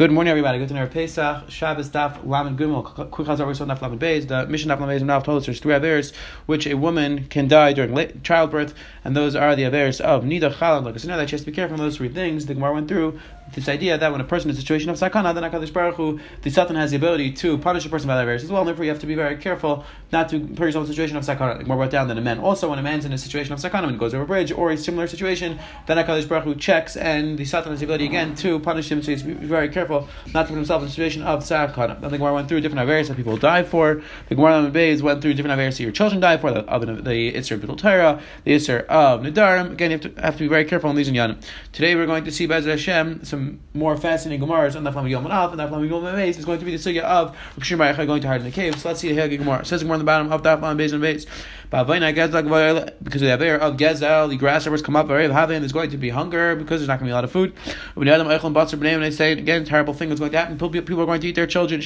Good morning, everybody. Good to know Pesach, Shabbos, Daf, Lamed Gimel, Quick Chazar, saw Daf Lamed Beis. The mission Daf Lamed Beis Nav told us there's three Averis which a woman can die during late childbirth, and those are the Averis of Nida, Chalal, like know that she has to be careful of those three things. The Gemara went through this idea that when a person is in a situation of sakana, then Hakadosh Baruch Hu, the Satan has the ability to punish a person by Averis as well. And therefore, you have to be very careful not to put yourself in a situation of sakana. Like more brought down than a man. Also, when a man's in a situation of sakana, when he goes over a bridge or a similar situation, then Hakadosh Baruch Hu checks, and the Satan has the ability again to punish him. So he's very careful not to put himself in a situation of sakana. Then the Gemara went through different Averis that people die for. The Gemara on the Bays went through different Averis that your children die for. The the, the Isser of Torah, the Isser of Nidarim. Again, you have to have to be very careful on these in Yanim. Today, we're going to see Bez Hashem some more fascinating Gemaras on the Flam Yom and the Flam Yom is going to be the sugya of Baruch going to hide in the cave. So let's see the Gemara. It says Gemara on the bottom of the Flam Beis and Beis. Because the Aver of Gezel, the grasshoppers come up, there's going to be hunger because there's not going to be a lot of food. When they say again, terrible thing is going to happen. People are going to eat their children.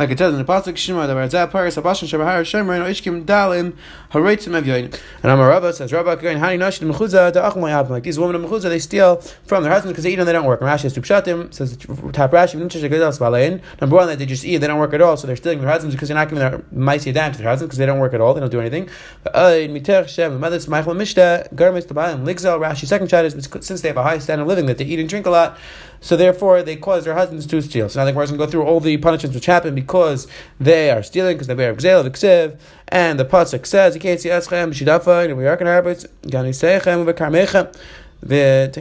Like it says in the pasuk Shema, the Barzah Paris Abashan Shabahar Shemer and Ishkim Dalim Hareitzim Evyoin. And Amar Rabba says Rabba going Hani Nashid Mechuzah the Achmai Abim. Like these women of Mechuzah they steal from their husbands because they eat and they don't work. Rashi says Tupshatim says Tap Rashi Number one that they just eat they don't work at all so they're stealing their husbands because they're not giving their Maisi Adam to their husbands because they don't work at all they don't do anything. Rashi second chat is since they have a high standard of living that they eat and drink a lot so therefore they cause their husbands to steal. So now the is going to go through all the punishments which happen because they are stealing, because they bear gzeil, v'ksev, and the pasuk says, "Yiketzi eschem b'shidafa and we are going to arbeit gani seichem v'karmechem." There's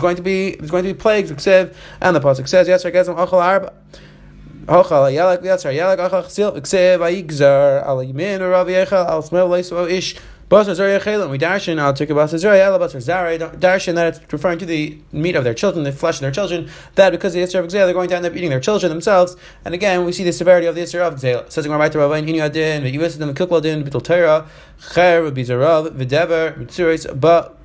going to be there's going to be plagues, and the pasuk says, "Yes, gezem achal arba." Hochal yalak yatzar yalak achal chsil v'ksev ayigzar al yimin or rav yechal al smel leiso ish Basar Zarya Chelim, we darshan al Tikka Basar Zarya, Ela Basar Zara, darshan that it's referring to the meat of their children, the flesh of their children, that because the Yisra of Gzela, they're going to end up eating their children themselves. And again, we see the severity of the Yisra of Gzela. Says Gemara Baita Ravain, Inu Adin, V'Yivisim, Kukladin, Bitul Torah, Cher, Bizarav, V'Dever, Mitzuris, but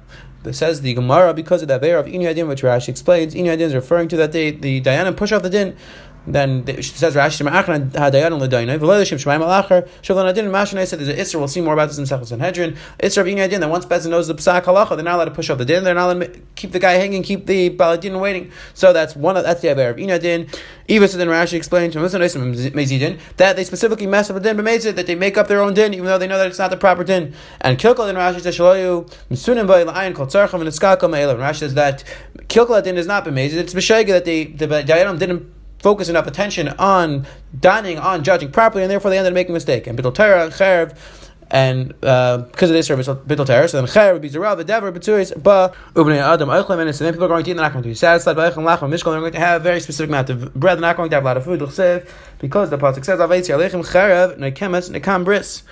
it says the Gemara because of that bear of Inu which Rashi explains, Inu is referring to that they, the Diana push off the din then it says Rashi Ma'achna Hadayan L'Dainai V'Leishim Shemaim Alacher Shavlan Adin Mashanai said there's an Isra. We'll see more about this in Sechel Sanhedrin. Isra being Adin that once Bezin knows the Psak Halacha, they're not allowed to push off the din. They're not allowed to keep the guy hanging, keep the Baladin waiting. So that's one. Of, that's the Aver of Inadin. Eva said then Rashi explained to Mezidin that they specifically mess up the din, but Mezid that they make up their own din even though they know that it's not the proper din. And Kilkal in Rashi says Shaloyu Misunim Bay La'ayin Kol Tzarcham and Eskakam Me'elav. Rashi says that Kilkal din is not Bemezid. It's B'Shega that they the Dayanim didn't focus enough attention on dining, on judging properly, and therefore they ended up making a mistake. And Bittul Torah, Cherev, and uh, because of this service, Bittul Torah, so then Cherev would be Zerav, Dever, Betzuris, Ba, Ubnei Adam, Eichlem, and then people are going to eat, they're not going to be satisfied. By Eichlem, Lachem, Mishkol, they're going to have a very specific amount of bread, they're not going to have a lot of food, because the Pasuk says, Avetzi Aleichem Cherev, Nekemes, Nekam Bris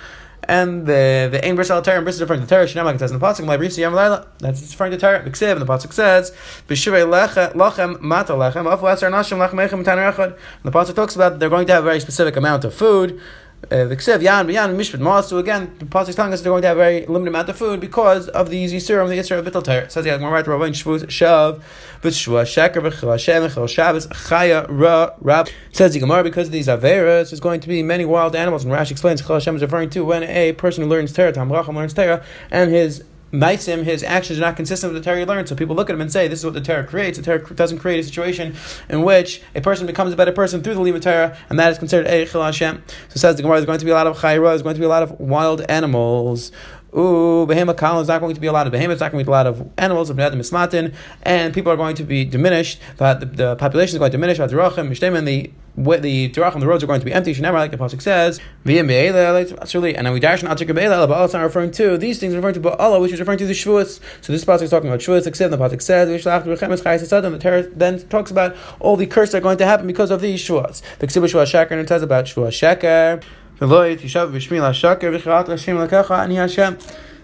and the the ain bris al Torah, bris is referring to Torah. Shnei says in the pasuk, "My brisi yam laila." That's referring to Torah. B'ksiv, and the pasuk says, "B'shivei lachem mata lachem afu asar nashim lachem echem echad." The pasuk talks about they're going to have a very specific amount of food. Uh, the. So again, the Pasuk is telling us they're going to have a very limited amount of food because of these Yisurim, the Yisur of Bittel Torah. Says, more right, Rabbi Shvuz, Shav, B'Shua, Sheker, B'Chil Hashem, B'Chil Shabbos, Chaya, Ra, Rab. Says the Gemara, because of these Averas, there's going to be many wild animals. And Rashi explains, Chil Hashem is referring to when a person who learns Torah, Tam Racham learns Torah, and his Maisim, his actions are not consistent with the Torah he learned. So people look at him and say, this is what the Torah creates. The Torah doesn't create a situation in which a person becomes a better person through the Lima Torah, and that is considered Eichel Hashem. So says the Gemara, there's going to be a lot of Chayra, there's going to be a lot of wild animals. Ooh, behemoth column is not going to be a lot of behemoths, not going to be a lot of animals of Mismatin, and people are going to be diminished, but the, the population is going to diminish, the the the Tirach on the roads are going to be empty. She never, like the pasuk says, and then we dash and Atik Be'ela, but also referring to these things referring to Ba'ala, which is referring to the Shavuos. So this pasuk is talking about Shavuos. The pasuk says, the then talks about all the curses that are going to happen because of these Shavuos. The Ksib Shavuos Shakar and it says about Shavuos Shakar.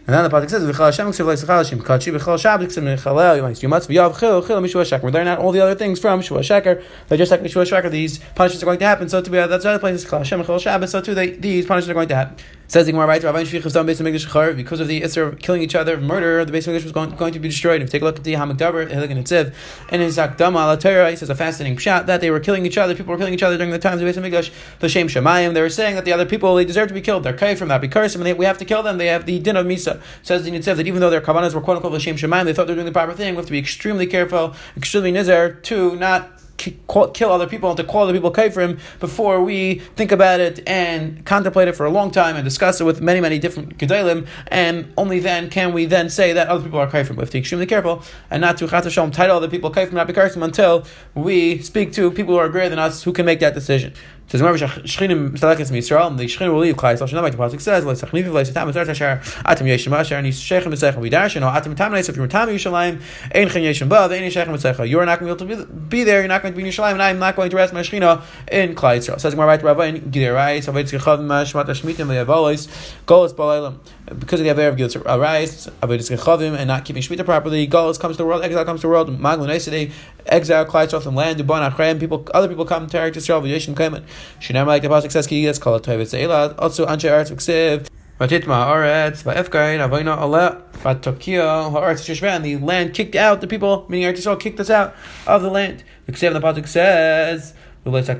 And then the pasuk says, "V'chal Hashem ksiv le'sachal Hashem kachi v'chal Shabbat ksiv mechalel yomayis yomatz v'yav chil chil mishua sheker." We're learning out all the other things from mishua sheker. They're just like mishua sheker. These punishments are going to happen. So to be that's other places chal Hashem chal Shabbat. So too these punishments are going to happen. Says the Gemara, right? Rabbi Shvich done based on Mikdash because of the Isser of killing each other, murder. The base of Mikdash was going, going to be destroyed. If you take a look at the Hamikdaber, Hilik and Etziv, and in Zakdama ala Torah, he says a fascinating shot that they were killing each other. People were killing each other during the times of the base of Mikdash. The Shem Shemayim, they were saying that the other people they deserve to be killed. They're kai from that. Because we have to kill them. They have the din of Misa. Says the Netziv that even though their kavanas were quote unquote l'shem shemaim, they thought they were doing the proper thing. We have to be extremely careful, extremely nizer to not kill other people and to call other people him before we think about it and contemplate it for a long time and discuss it with many, many different gedalim, and only then can we then say that other people are kafrim. We have to be extremely careful and not to chat title other people kafrim, not be until we speak to people who are greater than us who can make that decision. Says remember Shchinim Salakis Yisrael, and the Shchinim will leave Klai Yisrael. Like the pasuk says, "Like Sachniv V'Leis Tam Mitzvah Tashar Atam Yeshem Asher and Yishechem Mitzvah Vidash and Atam Tam Neis. If you're Tam Yishalayim, Ein Chen Yeshem Ba, Ein Yishechem Mitzvah. You are not going to be able to be there. You're not going to be in Yishalayim, and I'm not going to rest my Shechina in Klai Yisrael. Says Gemara right Rabbi in Gideon Rais, Avetz Gechav Mashmat Hashmitim V'Yavolis Golos Balaylam. Because of the Aver of Gideon Rais, Avetz Gechavim, and not keeping Shmita properly, Golos comes to the world, exile comes to the world, Maglun Esidei, exile Yisrael from land, Duban Achrayim, people, other people come to Eretz Yisrael, V'Yeshem Kaiman. Shinam like the pasuk says ki gets called toivet seila. Also anshe eretz v'ksiv. Vatitma aretz va'efkain avayna ale vatokia haaretz shishva. And the land kicked out the people, meaning Eretz Yisrael kicked us out of the land. V'ksiv the pasuk says. That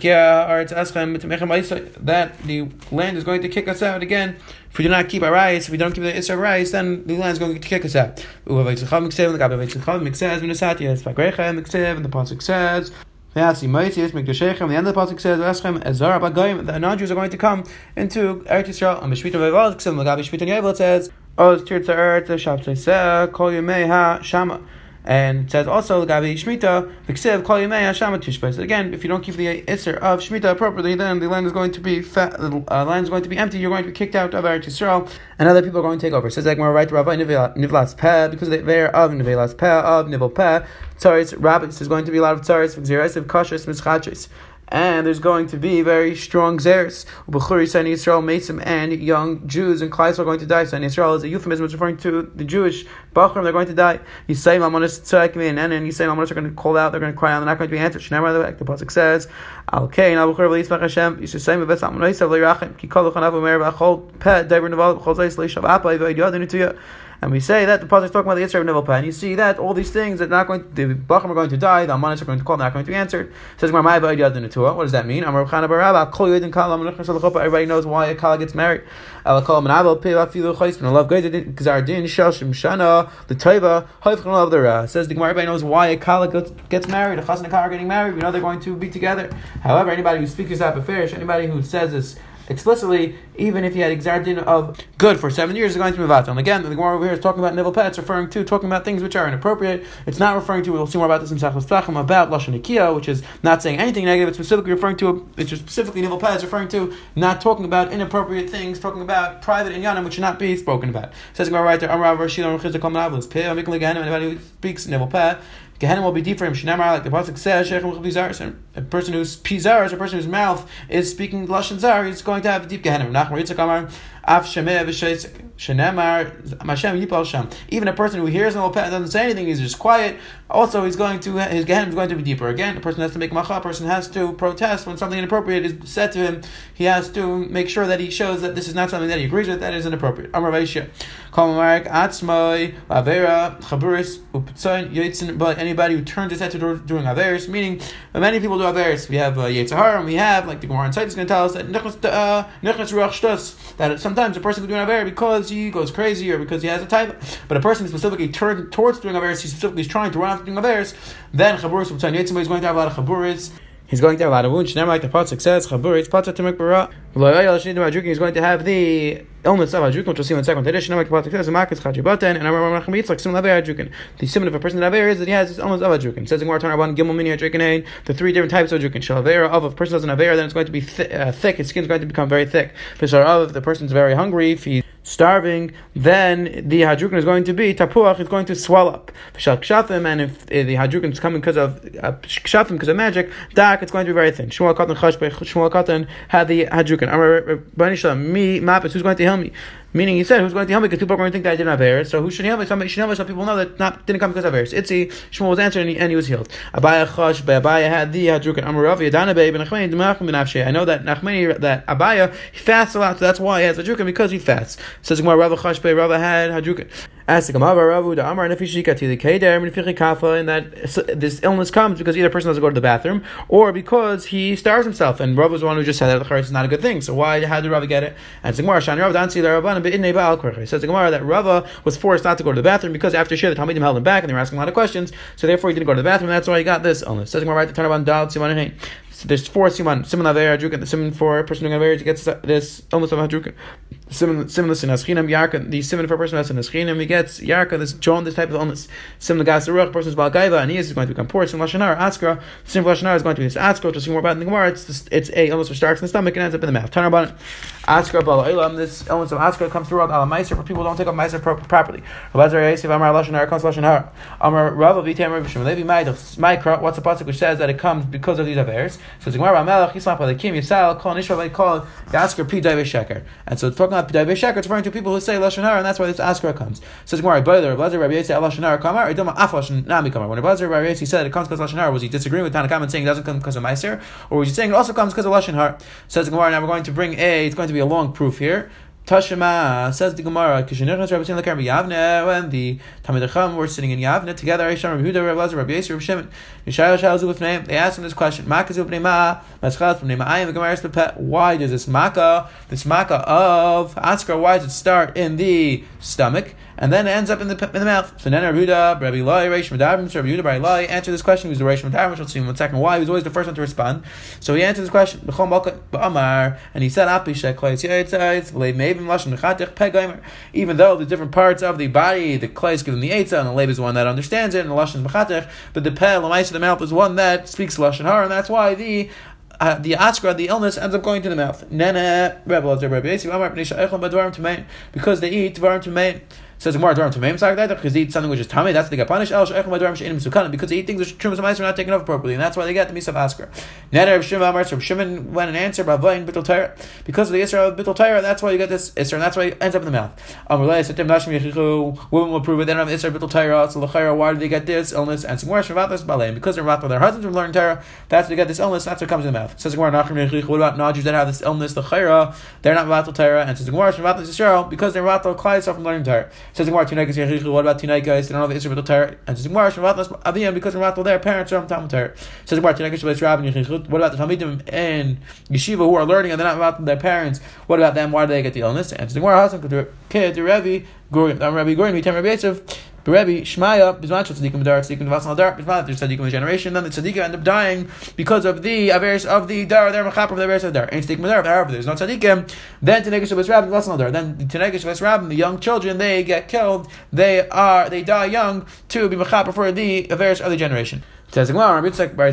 the land is going to kick us out again. If we do not keep our rice, if we don't keep the Isra rice, then the land is going to kick us out. And the end of the says. The non-Jews are going to come into Eretz Yisrael. And b'shvita v'evaz k'sim it says, oh, "Oz tirtza eretz shabtzei kol yemei ha shama." And it says also Gabi Shmita, Viksiv Kol Yimei Hashama Tishbais. Again, if you don't keep the Isser of Shmita appropriately, then the land is going to be fat, uh, land is going to be empty. You're going to be kicked out of Eretz Yisrael, and other people are going to take over. It says like more right Rabbi Nivlas Peh because they're of Nivlas Peh of Nivel Peh. Tzaris rabbits. There's going to be a lot of tzaris. V'gzirasiv kashas mischachis and there's going to be very strong zeres. Bechuri Sani Israel Mason and young Jews and Klais are going to die. Sani Israel is a euphemism, it's referring to the Jewish Bachram, they're going to die. Yisayim Amonis Tzarakim and and say Amonis are going to call out, they're going to cry out, they're not going to be answered. The way the Pasuk says, Al Kain Al Bechur V'Yitzmach Hashem Yisayim Avetz Amonis Av Leirachim Ki Kol Chanav Omer V'Achol Pet Dever Neval V'Chol Zeis Leishav Apa V'Yad Yadinu Tuyah and we say that the pasuk is talking about the Yitzhak of Nivel Pen. You see that all these things that not going, to, the Bacham are going to die, the Amanis are going to call, not going to be answered. It says What does that mean? Everybody knows why a Kala gets married. I love the Says the Gemara. Everybody knows why a Kala gets married. A Chas and a Kala are getting married. We know they're going to be together. However, anybody who speaks this type of fairish, anybody who says this explicitly, even if he had exardin of good for seven years, going to be. And again, the Gemara over here is talking about nivel pets, referring to talking about things which are inappropriate. It's not referring to. We'll see more about this in Sachos Tzachim about lashon nikia, which is not saying anything negative. It's specifically referring to. It's specifically nivel pets, referring to not talking about inappropriate things, talking about private inyanim which should not be spoken about. It says Gemara right there. Anybody who speaks nivel pet Gehenna will be deep for him. Shinamar, like the pasuk says, a person who's pizar, a person whose mouth is speaking lashon zar, is going to have a deep Gehenna. Nachmar Yitzchak Even a person who hears and doesn't say anything, he's just quiet. Also, he's going to his Gehenna is going to be deeper. Again, a person has to make macha. A person has to protest when something inappropriate is said to him. He has to make sure that he shows that this is not something that he agrees with. That is inappropriate. But anybody who turns his head to doing Averis, meaning many people do Averis. We have uh, Yitzhar and we have like the Gemara inside is going to tell us that uh, that sometimes a person can do an Aver because he goes crazy or because he has a type, but a person specifically turned towards doing Averis, he specifically is trying to run after doing Averis, then Chaburis He's going to have a lot of Chaburis. He's going to have a lot of wounds. Never like the Pasuk says, Chaburis, Pata Timek Bara. He's going to have the illness of Hadrukin, which we'll see in the second edition. Never like the Pasuk says, Makas Chajibaten, and Amar Machamit, like similar Hadrukin. The symptom of a person that is that he has this illness of Hadrukin. Says in Gemara Tanarban, Gimel Mini Hadrukin, the three different types of Hadrukin. Shalavera of, a person doesn't have then it's going to be th- uh, thick, his skin's going to become very thick. Fishar of, if the person's very hungry, if he's starving, then the hadrukin is going to be tapuach is going to swell up. And if the hadrukin is coming because of uh, because of magic, dak it's going to be very thin. Shmuel katan chashbe Shmuel katan had the hadrukin. Me mapis who's going to help me? Meaning, he said, who's going to help me? Because people are going to think that I didn't have Eretz. So who should help me? Somebody should help me so people know that not didn't come because of Eretz. Itzi, Shmuel was answered and he, and he was healed. Abaya Chosh, Abaya had the Hadrukan, Amaravi, Adanabe, Ben Achmeni, Demachim, Ben I know that Nachmeni, that Abaya, he fasts a lot, so that's why he has Hadrukan, because he fasts. Says Gemara, Rava Chosh, Rava had Hadrukan. Ask the that this illness comes because either person doesn't go to the bathroom or because he starves himself. And Rav was the one who just said that the is not a good thing. So why, how did Rav get it? And it's Gemara, Rav, It says Gemara that Rava was forced not to go to the bathroom because after Shir, the Talmidim held him back and they were asking a lot of questions. So therefore he didn't go to the bathroom. That's why he got this illness. Says Gemara, right, to turn about Dal, Siman, there's four siman. Siman aver drukin. The siman for a person doing aver gets this illness of hadrukin. Siman siman in aschinam yarka. The siman for a person that's in aschinam he gets yarka. This John this type of illness. Similar gas ruach. Person is balgaiva and he is going to become poor. Siman lashanar askra. Siman lashanar is going to be this askra. To see more about in the gemara, it's this, it's a illness which starts in the stomach and ends up in the mouth. Turn about. Askra bala This illness of askra comes throughout al meiser for people who don't take up meiser properly. Rabazar yasiv amar lashanar comes lashanar. Amar rava v'tem rav shemalevi maidach. What's the pasuk which says that it comes because of these affairs? So the Gemara Melech Yismach Balakim Yisrael Kol Nishra call Yasker Pi Daive Sheker. And so talking about Sheker, it's referring to people who say Lashon Hara, and that's why this Asker comes. The Gemara Boiler Rabbi Rabbi Yisrael Lashon Hara Kamar Dilma Af Lashon Nami Kamar. When Rabbi Rabbi Yisrael said it comes because Lashon Hara, was he disagreeing with Tanakam and saying it doesn't come because of Meiser, or was he saying it also comes because of Lashon Hara? Says Gemara. Now we're going to bring a. It's going to be a long proof here. Tashima says the Gemara, when oh, the Tamid Chacham were sitting in Yavne together, they asked him this question, the why does this Makkah, this Makkah of Askar, why does it start in the stomach? And then ends up in the in the mouth. So then Yehuda, Rabbi Lai, Reish so Rabbi Yehuda, Rabbi Lai answered this question. Was the Reish which we'll see in one second why. He was always the first one to respond. So he answered this question, and he said, even though the different parts of the body, the clay is given the Eitzah, and the Leib is the one that understands it, and the Lashon is Mechatech, but the Peh, the the mouth, is one that speaks Lashon Har, and that's why the uh, the askra, the illness, ends up going to the mouth. Because they eat to Says Gemara, Dvarim Tamim Sagdaita, because they eat something which is Tamim, that's the Gapanish, El Shechem Dvarim She'inim Sukan, because they eat things which Trumas and are not taken off appropriately, and that's why they get the Misa of Asker. Neder Rav Shimon Amar, Rav Shimon went and answered Ravain Bittul Torah, because of the Isra of Bittul Torah, that's why you get this Isra, and that's why it ends up in the mouth. Amrulay Satim Nashim Yechichu, women will prove it, they don't have Isra Bittul Torah, so why do they get this illness? And Gemara Shavatas Balaim, because they're Rath with their husbands from learning Torah, that's why they get this illness, that's what comes in the mouth. Says Gemara Nachrim Yechichu, what about non-Jews that have this illness, the Chayra, they're not Rath Torah, and says Gemara Shavatas Yisrael, because they're Rath Klai from learning Torah. Says Gemara Tunekas what about Tinai guys? They don't have the Israel Torah. And says Gemara Shemavatlas Aviyam because their parents are Talmud Torah. Says Gemara Tinai Shabbat Rabbi Yichud. What about the Talmidim and Yeshiva who are learning and they're not about their parents? What about them? Why do they get the illness? And says Gemara Hasan Kid the Rebbe Gurim um, Rabbi Gurim Vitam Rabbi Yosef. But Rebbe Shmaya, Bizman Tzadikim Dar, Tzadikim Vasal Dar, Bizman there's in the generation, then the Tzadikim end up dying because of the Averis of the Dar, they're Machapar of the Averis of Dar. Ain't Tzadikim Dar, however, there's no Tzadikim, then Tenegish Shabbos Rabbin Vasal Dar, then the Tenegish Shabbos Rabbin, the young children, they get killed, they are, they die young to be Machapar for the Averis of the generation. Says Gemara, Rabbi Yitzchak Bar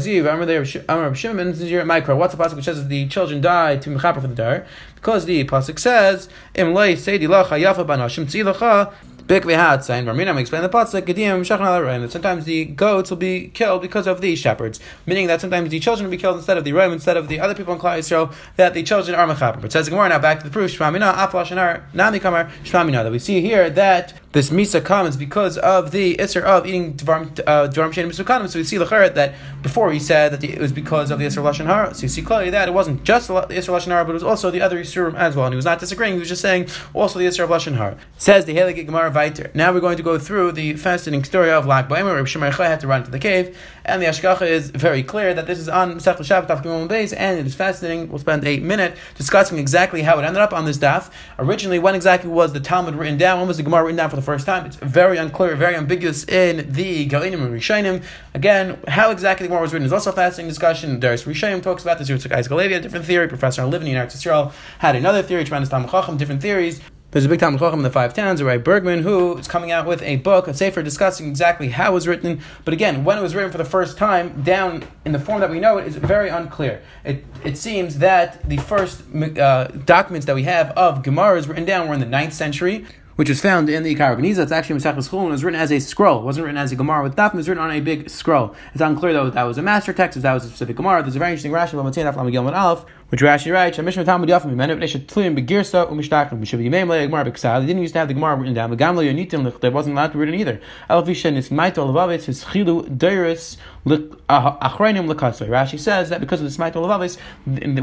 Amar Shimon, since you're Micro, what's the pasuk which says the children die to mechaper for the dar? Because the pasuk says, Im lei seidi lacha yafa banashim tzilacha Bik v'hat saying Marmina explain the pasuk Gedim Shachan that sometimes the goats will be killed because of the shepherds, meaning that sometimes the children will be killed instead of the Ram, instead of the other people in Klal Yisrael, that the children are mechaper. But says Gemara now back to the proof Shmamina Aflashanar Nami Kamar Shmamina that we see here that this misa comes because of the isser of eating dvarim uh, shenim. So we see the that before he said that it was because of the isser lashon hara. So you see clearly that it wasn't just the isser lashon hara, but it was also the other issurim as well. And he was not disagreeing; he was just saying also the isser of lashon hara. Says the Helig Gemara Viter. Now we're going to go through the fascinating story of Lag Baimer. Reb Shimon had to run to the cave, and the Ashkacha is very clear that this is on Masech Shabbat Daf Gimel Beis, and it is fascinating. We'll spend eight minutes discussing exactly how it ended up on this daf. Originally, when exactly was the Talmud written down? When was the Gemara written down for the first time? It's very unclear, very ambiguous in the Galinim and Rishainim. Again, how exactly the Gemara was written is also a fascinating discussion. Darius Rishayim talks about this. Yitzchak Halevi, a different theory. Professor Livni in Eretz Yisrael had another theory. Tremendous Talmud Chacham, different theories. There's a big Talmud Chacham in the Five Towns, Ray Bergman, who is coming out with a book, a sefer, discussing exactly how it was written. But again, when it was written for the first time, down in the form that we know it, is very unclear. It, it seems that the first uh, documents that we have of Gemara is written down were in the 9th century which is found in the Ikar It's actually Masechus Chulin. It was written as a scroll. It wasn't written as a Gemara with Daf. It was written on a big scroll. It's unclear though if that was a master text, if that was a specific Gemara. There's a very interesting Rashi about Matzin Aflam Gilman Aleph, which Rashi writes, "Mishma Talmud Yafim Mimenu Bnei Shetluim Begirsa Umishtaklim Mishav Yimei Mlei Gemara B'Ksal." They didn't used to have the Gemara written down. The Gamla Yonitim Lichdei wasn't allowed to read it either. Elafisha Nismaito Levavitz His Chilu Deiris Lekatzoi. Rashi says that because of the Smaito Levavis,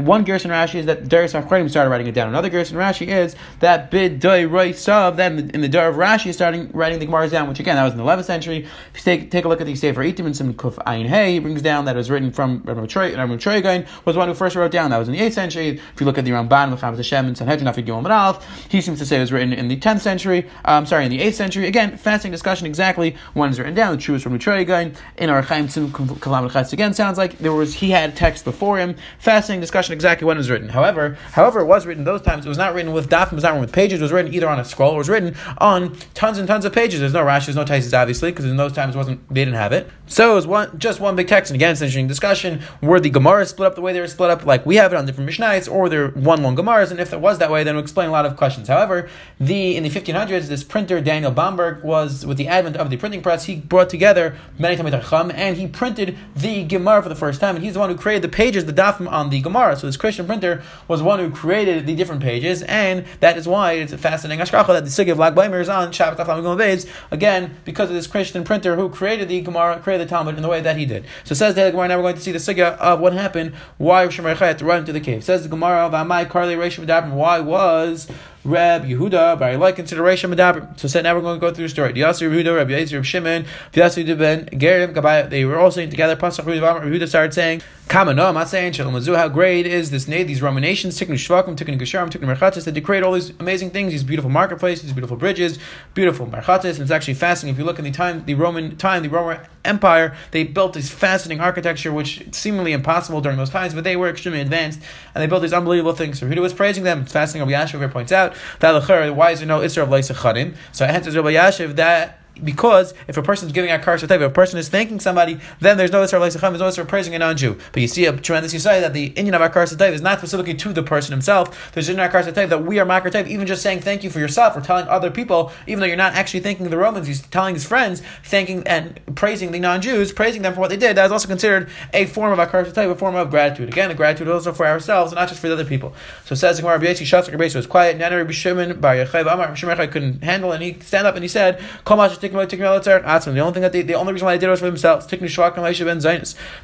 one Gerson Rashi is that Deiris Achrayim started writing it down. Another Gerson Rashi is that Bid Dei Sav then in the Dar of Rashi, is starting writing the Gemara down, which again, that was in the 11th century. If you take, take a look at the Sefer Itim and some Kuf Ayin Hey, he brings down that it was written from Rabbi Troy, was the one who first wrote down. That was in the 8th century. If you look at the Ramban, Chavis Hashem, and Sanhedrin, Afid Gimel he seems to say it was written in the 10th century. Um, sorry, in the 8th century. Again, fascinating discussion exactly when it's written down. The truth from Troy in our Chaim Tzim Kalam Again, sounds like there was he had text before him. Fascinating discussion exactly when it was written. However, however, it was written those times. It was not written with daf. It was not written with pages. It was written either on a scroll. It was written on tons and tons of pages. There's no Rashi. There's no Taisis, obviously, because in those times wasn't they didn't have it. So it was one just one big text. And again, it's an interesting discussion. Were the Gemaras split up the way they were split up, like we have it on different Mishnayos, or they're one long Gemaras? And if it was that way, then it would explain a lot of questions. However, the in the 1500s, this printer Daniel Bomberg was with the advent of the printing press. He brought together many Chacham, and he printed the Gemara for the first time. And he's the one who created the pages, the daf on the Gemara. So this Christian printer was one who created the different pages, and that is why it's a fascinating ashkacha that the Sugi of Lag is on Shabbat Achlam again because of this Christian printer who created the Gemara, created the Talmud in the way that he did. So says the Gemara. Now we're going to see the Sugi of what happened. Why Shemar had to run into the cave. Says the Gemara of Amai Karli Reish Why was Reb Yehuda, by like consideration Medaber. So said now we're going to go through the story. Yasir Yehuda, Reb Yasir, Reb Shimon, Yasir Ben Gerim. They were all saying together. Pasach Yehuda started saying, "Kama no, I'm not saying Shalom How great is this name? These Roman nations, Tikkun Shvakim, Tikkun Gesharim, Tikkun Merchatis, that they create all these amazing things, these beautiful marketplaces, these beautiful bridges, beautiful Merchatis. And it's actually fascinating if you look in the time, the Roman time, the Roman Empire, they built this fascinating architecture, which seemingly impossible during those times, but they were extremely advanced, and they built these unbelievable things. So Yehuda was praising them. It's fascinating. Rabbi Yashiv points out that why is there no Isra of Leisa Chadim? So hence Rabbi Yashiv that because if a person is giving a curse, if a person is thanking somebody, then there's no Isra Leisachem, there's no Isra praising a non-Jew. But you see a tremendous insight that the Indian of Akar Satayv is not specifically to the person himself. There's in Akar Satayv that we are Makar Tayv, even just saying thank you for yourself or telling other people, even though you're not actually thanking the Romans, he's telling his friends, thanking and praising the non-Jews, praising them for what they did. That is also considered a form of Akar Satayv, a form of gratitude. Again, the gratitude also for ourselves, not just for the other people. So it says Gemara, Rabbi Shatzak was quiet. Nana Rabbi Shimon Bar Yechav Amar couldn't handle, and he stand up and he said, "Kol The only thing that they, the only reason why they did it was for themselves.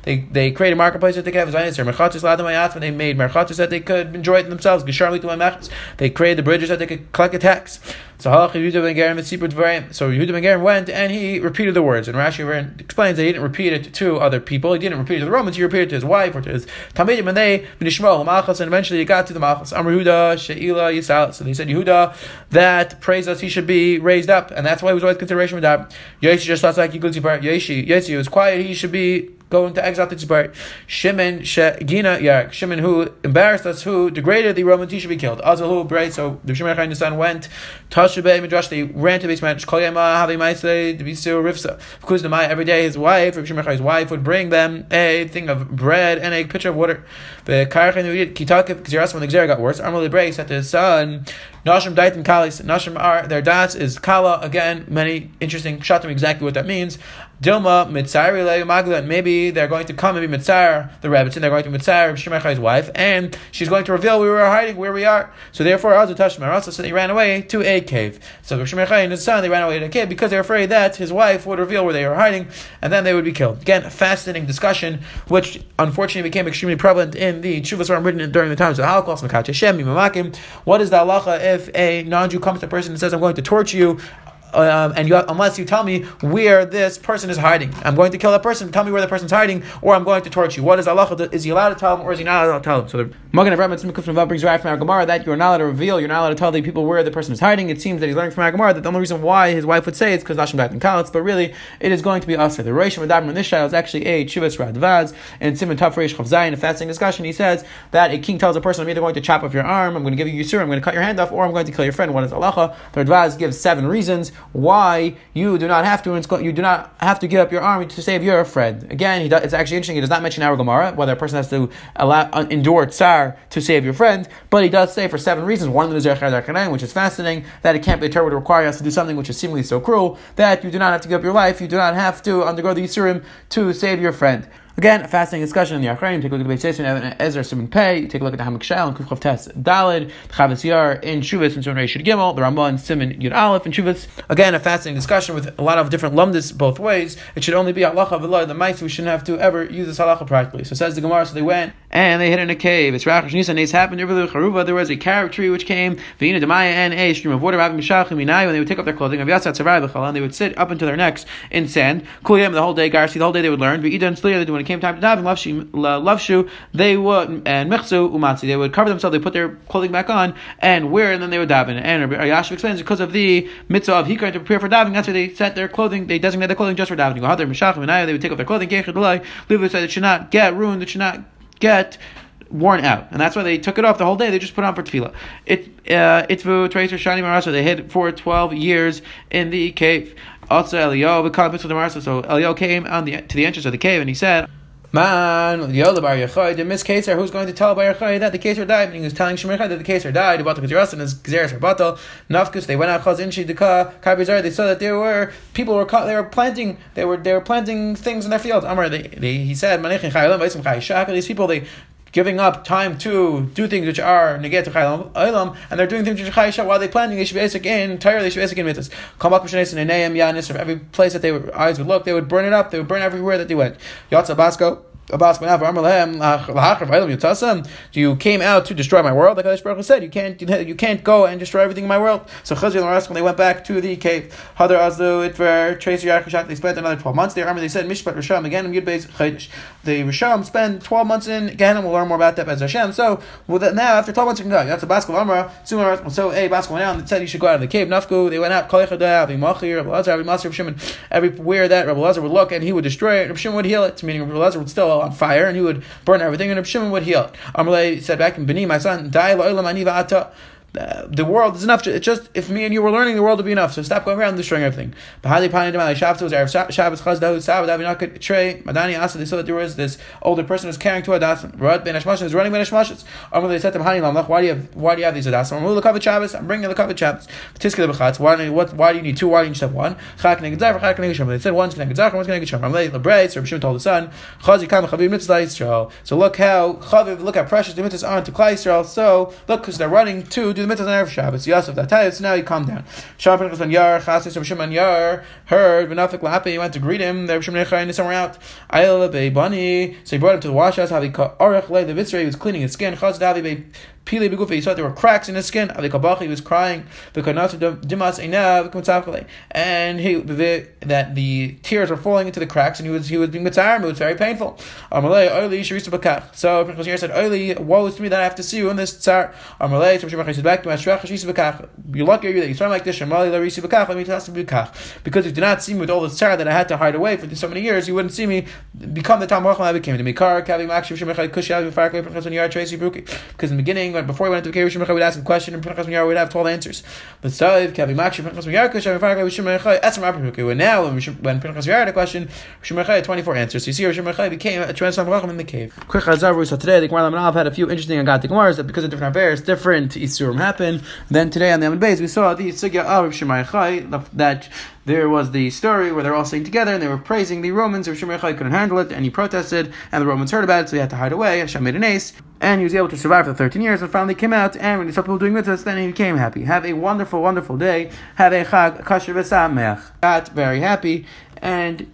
They they created a marketplace that they could have Zainis. They made that they could enjoy it themselves. They created the bridges that they could collect a tax. So Yehuda ben Gerim So Yehuda ben Gerim went and he repeated the words. And Rashi explains that he didn't repeat it to other people. He didn't repeat it to the Romans. He repeated it to his wife or to his Talmidim. And they. And eventually he got to the Malchus. Amr Yehuda Sheila Yisal. So they said Yehuda that praised us he should be raised up, and that's why he was always consideration with that. Yeshi just like Yeshi Yeshi was quiet. He should be going to exile to Tzippori. Shimon Gina Yarak. Shimon who embarrassed us, who degraded the Romans, he should be killed. Azal who right? So the Shimon Chayin son went. Tashabe Midrash. They ran to basement. Kol Yama Havi Maisei Dvisu Rifsa. Because the every day his wife, Shimon wife, would bring them a thing of bread and a pitcher of water. The Karachin Kitakiv Kziras when the Gzera got worse. Armor Libre said to his son. Nashim Daitin Kalis. Nashim are their das is Kala. Again, many interesting shatim exactly what that means. Dilma Mitzari Magla. Maybe they're going to come maybe Mitzar the rabbits and they're going to Mitzar Shemechai's wife, and she's going to reveal where we were hiding where we are. So therefore, Azutash Marasa said he ran away to a cave. So Shemechai and his son they ran away to a cave because they're afraid that his wife would reveal where they were hiding, and then they would be killed. Again, fascinating discussion, which unfortunately became extremely prevalent in the Chuvas written during the times of the Holocaust. What is the halacha if if a non-Jew comes to a person and says, "I'm going to torture you," um, and you, unless you tell me where this person is hiding, I'm going to kill that person. Tell me where the person's hiding, or I'm going to torture you. What is Allah? Is he allowed to tell him, or is he not allowed to tell him? So the Magen Avraham brings right from our Gemara that you're not allowed to reveal, you're not allowed to tell the people where the person is hiding. It seems that he's learning from our Gemara that the only reason why his wife would say it's because Nashim and Kalitz, but really it is going to be us. The Reish Madabra in this shadow is actually a Chivas Radvaz and Simon Taf Reish Chavzayin, a fasting discussion. He says that a king tells a person, I'm either going to chop off your arm, I'm going to give you Yisur, I'm going to cut your hand off, or I'm going to kill your friend. What is Allah? The Radvaz gives seven reasons why you do not have to. You do not have to give up your arm to save your friend. Again, does, it's actually interesting. He does not mention our Gemara whether a person has to allow, uh, endure tsar to save your friend, but he does say for seven reasons. One of them is which is fascinating that it can't be Torah would require us to do something which is seemingly so cruel that you do not have to give up your life. You do not have to undergo the Yisurim to save your friend. Again, a fascinating discussion in the Achraim. Take a look at the Beit and Ezra Simon Pei. Take a look at the Hamak Shal and Kufchav Tes Dalid, Chavis Yar in Shuvas and Simon Reshid Gimel, the Ramban and Simon Yud Aleph in Shuvas. Again, a fascinating discussion with a lot of different lumdis both ways. It should only be halacha v'lo the mice. We shouldn't have to ever use this halacha practically. So says the Gemara. So they went and they hid in a cave. It's Rachash Nisan. It's happened over the Charuva. There was a carob tree which came, Vina and a stream of water, Rabbi and they would take off their clothing, and they would sit up into their necks in sand. Kuliyam the whole day, Garsi, the whole day they would learn. And when it came time to daven, they would, and Mechzu Umatzi, they would cover themselves, they put their clothing back on, and wear, and then they would daven. And Yashiv explains because of the mitzvah of Hikar to prepare for davening, that's why they set their clothing, they designate their clothing just for davening. They would take off their clothing, Live said it should not get ruined, it should not get worn out, and that's why they took it off the whole day. They just put it on for tefillah. It uh, itvu tracer shani marasa. They hid for twelve years in the cave. Also, marasa. So Eliyahu came on the to the entrance of the cave, and he said. Man, Yola Bar Yechai, the Miss Keser, who's going to tell Bar Yechai that the Keser died? And he was telling Shemer that the Keser died, about the Kezeras and his Kezeras are batal. Nafkus, they went out Chaz Inshi Deka, Kabizar, they saw that there were people were they were planting they were they were planting things in their fields. Amar, they, they, he said, Manechin Chayalim, Vaisim Chai Shaka, these people they giving up time to do things which are chaylam, and they're doing things which are chaysha while they're planting. They should be basic in entirely. They should be basic in mitzvahs. Come up and yanis from every place that they were, eyes would look, they would burn it up. They would burn everywhere that they went. Yatsa Basco. You came out to destroy my world, like Hu said. You can't, you can't go and destroy everything in my world. So Chazir and when they went back to the cave, Hadar Azlu Itver Tracy they spent another twelve months there. They said Mishpat Risham again in Yud Beis Chaydish. The Risham spent twelve months in Gehenna. We'll learn more about that as Hashem. So well, now after twelve months you can go. That's a Baskel Amra. So a Baskel went out and said you should go out of the cave. Nafku they went out. Everywhere that Rabbi Lazar would look and he would destroy it. Rabbi Shimon would heal it. Meaning Rabbi Lazar would still on fire and he would burn everything, and Reb Shimon would heal. Amalei said back in Beni, my son, die ata the world is enough. It's just if me and you were learning, the world would be enough. So stop going around destroying everything. There was this older person who's carrying two adasim. Rod ben Ashmashas is running ben Ashmashas. Amar they said to why do you have why do you have these adasim? Amar Lekavet Shabbos. I'm bringing the Kavet Shabbos. Tiskele Bechatz. Why what why do you need two? Why do you need one? Chak Neged Zar, Chak Neged Shom. They said one's Neged Zar, one's Neged Shom. Amar Lebrei. So Rishon told the son Chazi Kam Chavim Mitzvah Yisrael. So look how Chaviv look how precious the mitzvahs are to Klai Yisrael. So look because they're running to do the mitzvahs on Erev Shabbos. Yosef that so now you calm down. Shapin ben Yar, Chasis of Shimon Yar, heard Benafik Lapi, he went to greet him, there Shimon Yachai, somewhere out. Ayla be Bani, so he brought him to the wash house, how he caught Arach Le, the Vitzra, he was cleaning his skin, Chaz Davi Pili he saw there were cracks in his skin. Avikabachi, he was crying. And he that the tears were falling into the cracks, and he was he was being. It was very painful. So Chazir said, Oili, woe is to me that I have to see you in this tsar. Amalei, so said back to Mashrach. You're lucky that you saw like this. Shemali Larisi Bakach. Let me tell you. Because if you did not see me with all this tsar that I had to hide away for so many years, you wouldn't see me become the Tam I became. The. Because in the beginning before he went into the cave, Rishon would ask a question, and Pinchas Miyar would have 12 answers. But Saiv, Kavi Makshi, Pinchas Miyar, Rishon Mechai, Esam Rabbi And now, when Pinchas Miyar had a question, Mechai had 24 answers. So you see, Mechai became a transformed Racham in the cave. Quick Chazar, so today, the Gemara Lamanav had a few interesting Agati Gemaras that because of different affairs, different Isurim happened. Then today on the Amid Bays, we saw the Sugya of Mechai, that there was the story where they're all sitting together and they were praising the Romans. Rishon Mechai couldn't handle it and he protested, and the Romans heard about it, so he had to hide away. Hashem made an ace and he was able to survive for 13 years and finally came out and when he saw people doing mitzvahs then he became happy have a wonderful wonderful day have a chag kasher v'samech got very happy and